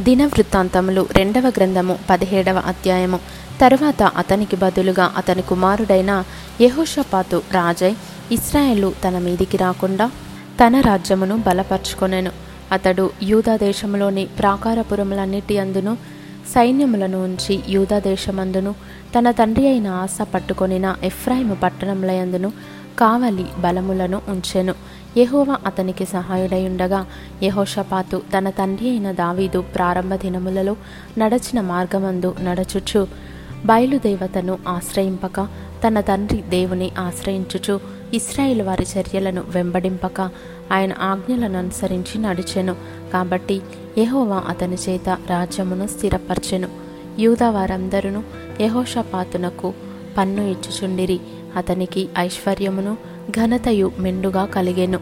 దినవృత్తాంతములు రెండవ గ్రంథము పదిహేడవ అధ్యాయము. తరువాత అతనికి బదులుగా అతని కుమారుడైన యహోషపాతు రాజై ఇస్రాయేలు తన మీదికి రాకుండా తన రాజ్యమును బలపరుచుకొనెను. అతడు యూదాదేశంలోని ప్రాకారపురములన్నిటి అందును సైన్యములను ఉంచి యూదాదేశమందును తన తండ్రి అయిన ఆశ పట్టుకొనిన ఎఫ్రాయిము పట్టణములయందును కావలి బలములను ఉంచెను. యెహోవా అతనికి సహాయుడై ఉండగా తన తండ్రి అయిన దావీదు ప్రారంభ దినములలో నడచిన మార్గమందు నడచుచు బయలుదేవతను ఆశ్రయింపక తన తండ్రి దేవుని ఆశ్రయించుచు ఇస్రాయిల్ వారి చర్యలను వెంబడింపక ఆయన ఆజ్ఞలను అనుసరించి నడిచెను. కాబట్టి యహోవా అతని చేత రాజ్యమును స్థిరపరచెను. యూదా వారందరూ యహోషపాతునకు పన్ను ఇచ్చుచుండిరి. అతనికి ఐశ్వర్యమును ఘనతయు మెండుగా కలిగెను.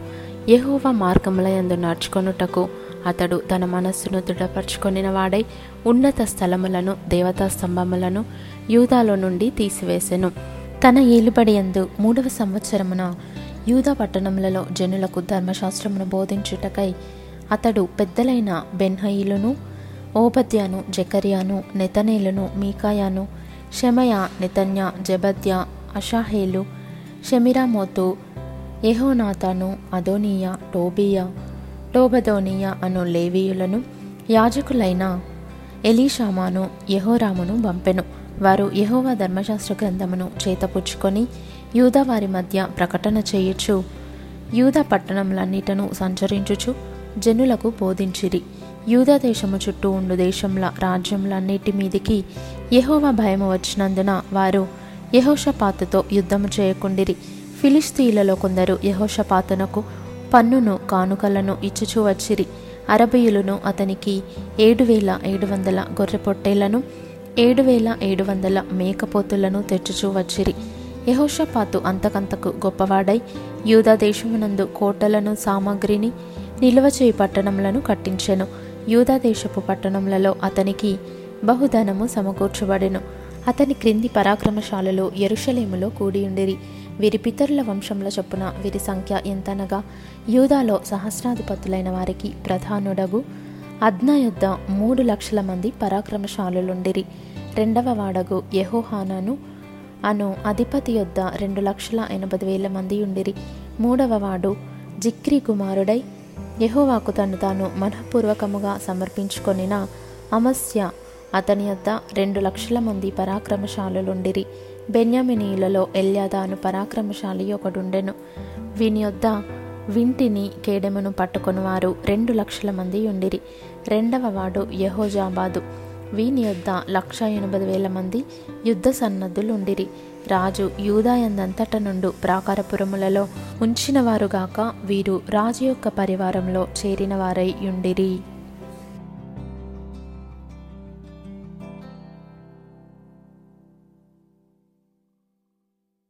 యెహోవా మార్గములయందు నడుచుకొనుటకు అతడు తన మనస్సును దృఢపరుచుకొనిన వాడై ఉన్నత స్థలములను దేవతా స్తంభములను యూదాలో నుండి తీసివేసెను. తన ఏలుబడి యందు మూడవ సంవత్సరమున యూదా పట్టణములలో జనులకు ధర్మశాస్త్రమును బోధించుటకై అతడు పెద్దలైన బెన్హయిలును ఓబద్యాను జకర్యాను నెతనేలును మీకాయాను షమయ నెతన్య జబద్య అషాహేలు షమిరామోతు యెహోనాతాను అదోనియా టోబియా టోబదోనియా అను లేవీయులను యాజకులైన ఎలీషామాను యహోరామును పంపెను. వారు యహోవా ధర్మశాస్త్ర గ్రంథమును చేతపుచ్చుకొని యూదా వారి మధ్య ప్రకటన చేయొచ్చు యూదా పట్టణములన్నిటను సంచరించుచు జనులకు బోధించిరి. యూదా దేశము చుట్టూ ఉండు దేశంల రాజ్యములన్నిటి మీదికి యెహోవా భయము వచ్చినందున వారు యహోషపాతతో యుద్ధము చేయకుండిరి. ఫిలిస్తీయులలో కొందరు యహోషపాతనకు పన్నును కానుకలను ఇచ్చుచూ వచ్చిరి. అరబీయులను అతనికి ఏడు వేల ఏడు వందల గొర్రె పొట్టేలను ఏడు వేల ఏడు వందల మేకపోతులను తెచ్చుచూ వచ్చిరి. యహోషపాతు అంతకంతకు గొప్పవాడై యూదాదేశమునందు కోటలను సామాగ్రిని నిల్వ చేయి పట్టణములను కట్టించెను. యూదాదేశపు పట్టణములలో అతనికి బహుధనము సమకూర్చబడెను. అతని క్రింది పరాక్రమశాలలో ఎరుషలేములో కూడియుండిరి వీరి పితరుల వంశంలో చొప్పున వీరి సంఖ్య ఎంతనగా? యూదాలో సహస్రాధిపతులైన వారికి ప్రధానుడగు. అద్నా యొద్ద మూడు లక్షల మంది పరాక్రమశాలులుండిరి. రెండవ వాడగు యహోహానను. అను అధిపతి యొద్ద రెండు లక్షల ఎనభై వేల మంది ఉండిరి. మూడవ వాడు జిక్రీ కుమారుడై. యెహోవాకు తను తాను మనఃపూర్వకముగా సమర్పించుకొనిన అమస్య అతని వద్ద రెండు లక్షల మంది పరాక్రమశాలులుండిరి. బెన్యామినీయులలో ఎల్యాదాను పరాక్రమశాలి ఒకడుండెను. వీని యొద్ద వింటిని కేడెమును పట్టుకొని వారు రెండు లక్షల మంది ఉండిరి రెండవ వాడు యహోజాబాదు. వీని యొద్ద లక్ష ఎనభై వేల మంది యుద్ధ సన్నద్ధులు ఉండిరి రాజు యూదాయందంతట నుండు ప్రాకారపురములలో ఉంచినవారుగాక వీరు రాజు యొక్క పరివారంలో చేరిన వారై ఉండిరి